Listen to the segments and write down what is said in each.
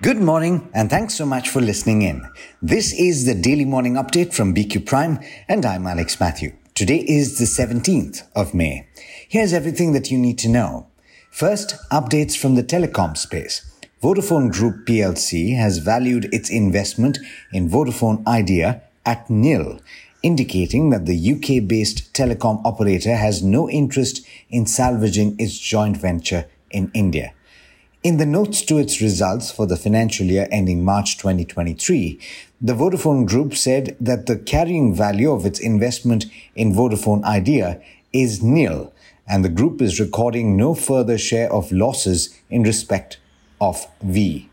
Good morning, and thanks so much for listening in. This is the daily morning update from BQ Prime, and I'm Alex Mathew. Today is the 17th of May. Here's everything that you need to know. First, updates from the telecom space. Vodafone Group plc has valued its investment in Vodafone Idea at nil, indicating that the UK based telecom operator has no interest in salvaging its joint venture in India. In the notes to its results for the financial year ending March 2023, the Vodafone Group said that the carrying value of its investment in Vodafone Idea is nil, and the group is recording no further share of losses in respect of V.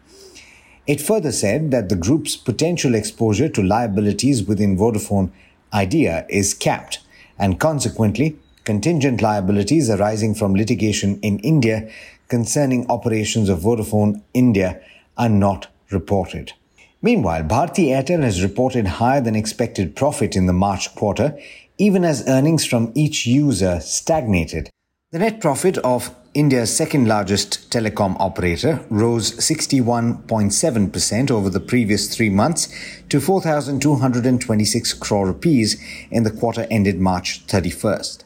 It further said that the group's potential exposure to liabilities within Vodafone Idea is capped, and consequently, contingent liabilities arising from litigation in India concerning operations of Vodafone India are not reported. Meanwhile, Bharti Airtel has reported higher than expected profit in the March quarter, even as earnings from each user stagnated. The net profit of India's second largest telecom operator rose 61.7% over the previous three months to 4,226 crore rupees in the quarter ended March 31st.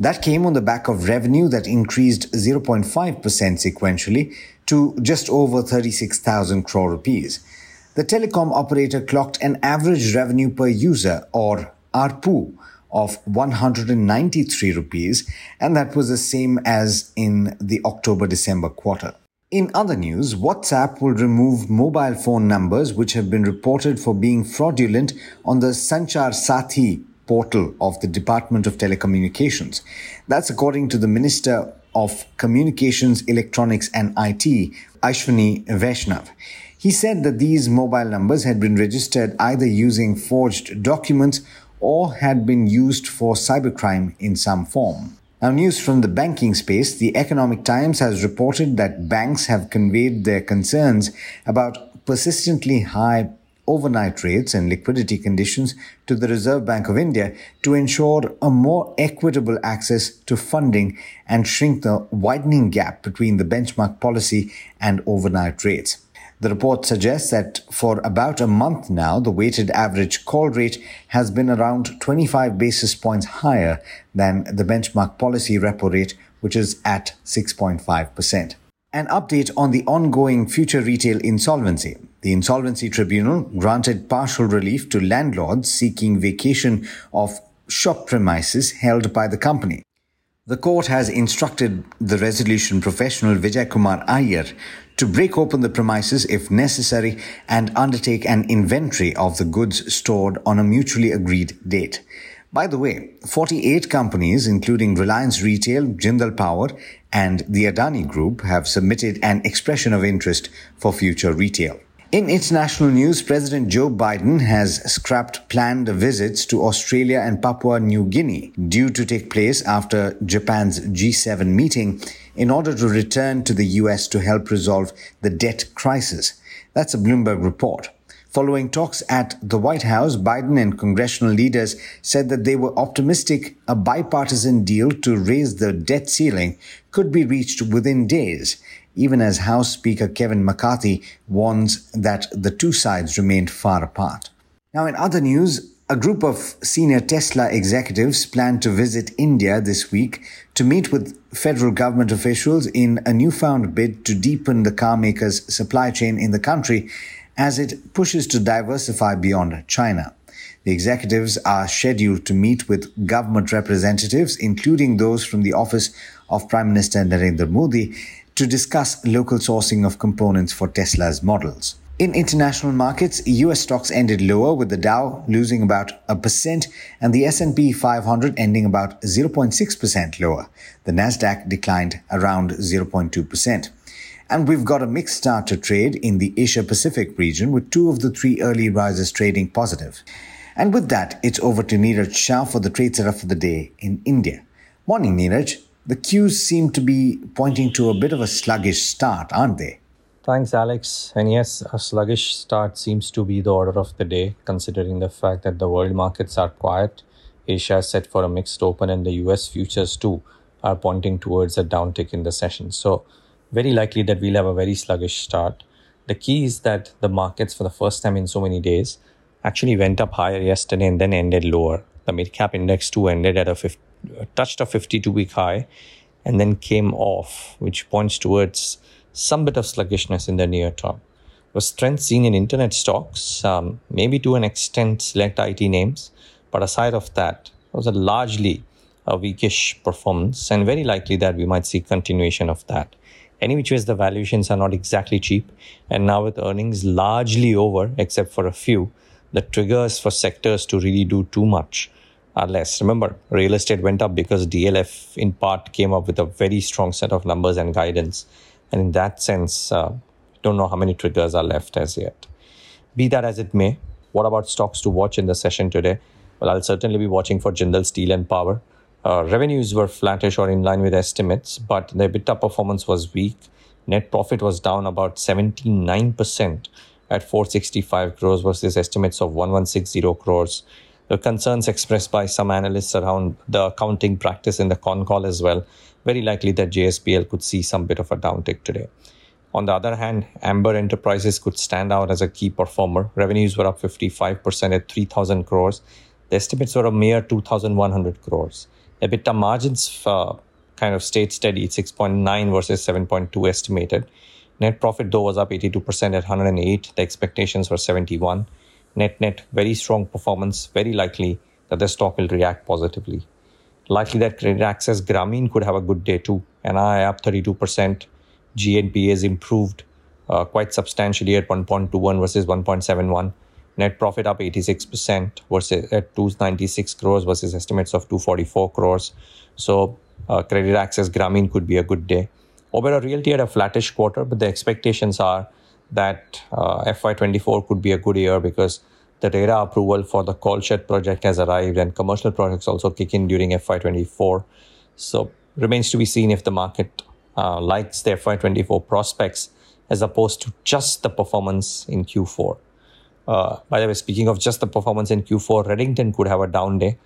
That came on the back of revenue that increased 0.5% sequentially to just over 36,000 crore rupees. The telecom operator clocked an average revenue per user or ARPU of 193 rupees and that was the same as in the October December quarter. In other news, WhatsApp will remove mobile phone numbers which have been reported for being fraudulent on the Sanchar Saathi portal of the Department of Telecommunications. That's according to the Minister of Communications, Electronics and IT, Ashwini Vaishnaw. He said that these mobile numbers had been registered either using forged documents or had been used for cybercrime in some form. Now, news from the banking space. The Economic Times has reported that banks have conveyed their concerns about persistently high overnight rates and liquidity conditions to the Reserve Bank of India to ensure a more equitable access to funding and shrink the widening gap between the benchmark policy and overnight rates. The report suggests that for about a month now, the weighted average call rate has been around 25 basis points higher than the benchmark policy repo rate, which is at 6.5%. An update on the ongoing future retail insolvency. The Insolvency Tribunal granted partial relief to landlords seeking vacation of shop premises held by the company. The court has instructed the resolution professional Vijay Kumar Iyer to break open the premises if necessary and undertake an inventory of the goods stored on a mutually agreed date. By the way, 48 companies, including Reliance Retail, Jindal Power, and the Adani Group, have submitted an expression of interest for future retail. In international news, President Joe Biden has scrapped planned visits to Australia and Papua New Guinea due to take place after Japan's G7 meeting in order to return to the US to help resolve the debt crisis. That's a Bloomberg report. Following talks at the White House, Biden and congressional leaders said that they were optimistic a bipartisan deal to raise the debt ceiling could be reached within days, even as House Speaker Kevin McCarthy warns that the two sides remained far apart. Now, in other news, a group of senior Tesla executives plan to visit India this week to meet with federal government officials in a newfound bid to deepen the carmaker's supply chain in the country as it pushes to diversify beyond China. The executives are scheduled to meet with government representatives, including those from the office of Prime Minister Narendra Modi, to discuss local sourcing of components for Tesla's models. In international markets, US stocks ended lower with the Dow losing about a percent and the S&P 500 ending about 0.6% lower. The Nasdaq declined around 0.2%. And we've got a mixed start to trade in the Asia Pacific region with two of the three early risers trading positive. And with that, it's over to Niraj Shah for the trade setup for the day in India. Morning, Niraj. The cues seem to be pointing to a bit of a sluggish start, aren't they? Thanks, Alex. And yes, a sluggish start seems to be the order of the day, considering the fact that the world markets are quiet. Asia is set for a mixed open, and the US futures too are pointing towards a downtick in the session. So very likely that we'll have a very sluggish start. the key is that the markets, for the first time in so many days, actually went up higher yesterday and then ended lower. The mid cap index too ended at a 50, touched a 52 week high and then came off, which points towards some bit of sluggishness in the near term. Was strength seen in internet stocks, um, maybe to an extent select IT names, but aside of that, it was a largely a weakish performance, and very likely that we might see continuation of that. Any which ways, the valuations are not exactly cheap, and now with earnings largely over, except for a few, the triggers for sectors to really do too much are less. Remember, real estate went up because DLF in part came up with a very strong set of numbers and guidance. And in that sense, uh, don't know how many triggers are left as yet. Be that as it may, what about stocks to watch in the session today? Well, I'll certainly be watching for Jindal Steel and Power. Uh, revenues were flattish or in line with estimates, but the EBITDA performance was weak. Net profit was down about 79% at 465 crores versus estimates of 1160 crores. The concerns expressed by some analysts around the accounting practice in the con call as well, very likely that JSPL could see some bit of a downtick today. On the other hand, Amber Enterprises could stand out as a key performer. Revenues were up 55% at 3,000 crores. The estimates were a mere 2,100 crores. EBITDA margins uh, kind of stayed steady, 6.9 versus 7.2 estimated. Net profit though was up 82% at 108. The expectations were 71. Net net, very strong performance. Very likely that the stock will react positively. Likely that Credit Access Grameen could have a good day too. NII up 32%. GNPA has improved uh, quite substantially at 1.21 versus 1.71. Net profit up 86% versus at 296 crores versus estimates of 244 crores. So uh, Credit Access Grameen could be a good day. Oberoi Realty had a flattish quarter, but the expectations are that uh, FY24 could be a good year because the RERA approval for the Kolshet project has arrived and commercial projects also kick in during FY24. So remains to be seen if the market uh, likes the FY24 prospects as opposed to just the performance in Q4. Uh, by the way, speaking of just the performance in Q4, Redington could have a down day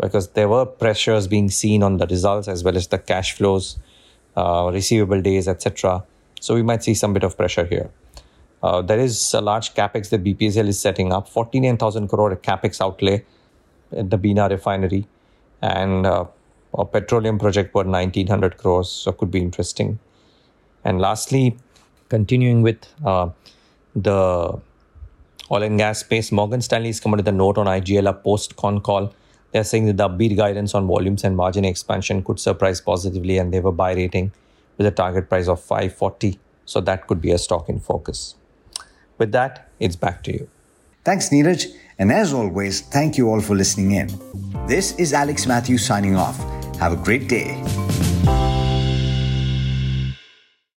because there were pressures being seen on the results as well as the cash flows uh, receivable days, etc. So we might see some bit of pressure here. Uh, there is a large capex that BPCL is setting up, 49,000 crore capex outlay at the Bina refinery, and uh, a petroleum project worth 1,900 crores, so could be interesting. And lastly, continuing with uh, the oil and gas space, Morgan Stanley has come with a note on IGL post con call they're saying that the upbeat guidance on volumes and margin expansion could surprise positively, and they a buy rating with a target price of 540. So that could be a stock in focus. With that, it's back to you. Thanks, Niraj. And as always, thank you all for listening in. This is Alex Mathews signing off. Have a great day.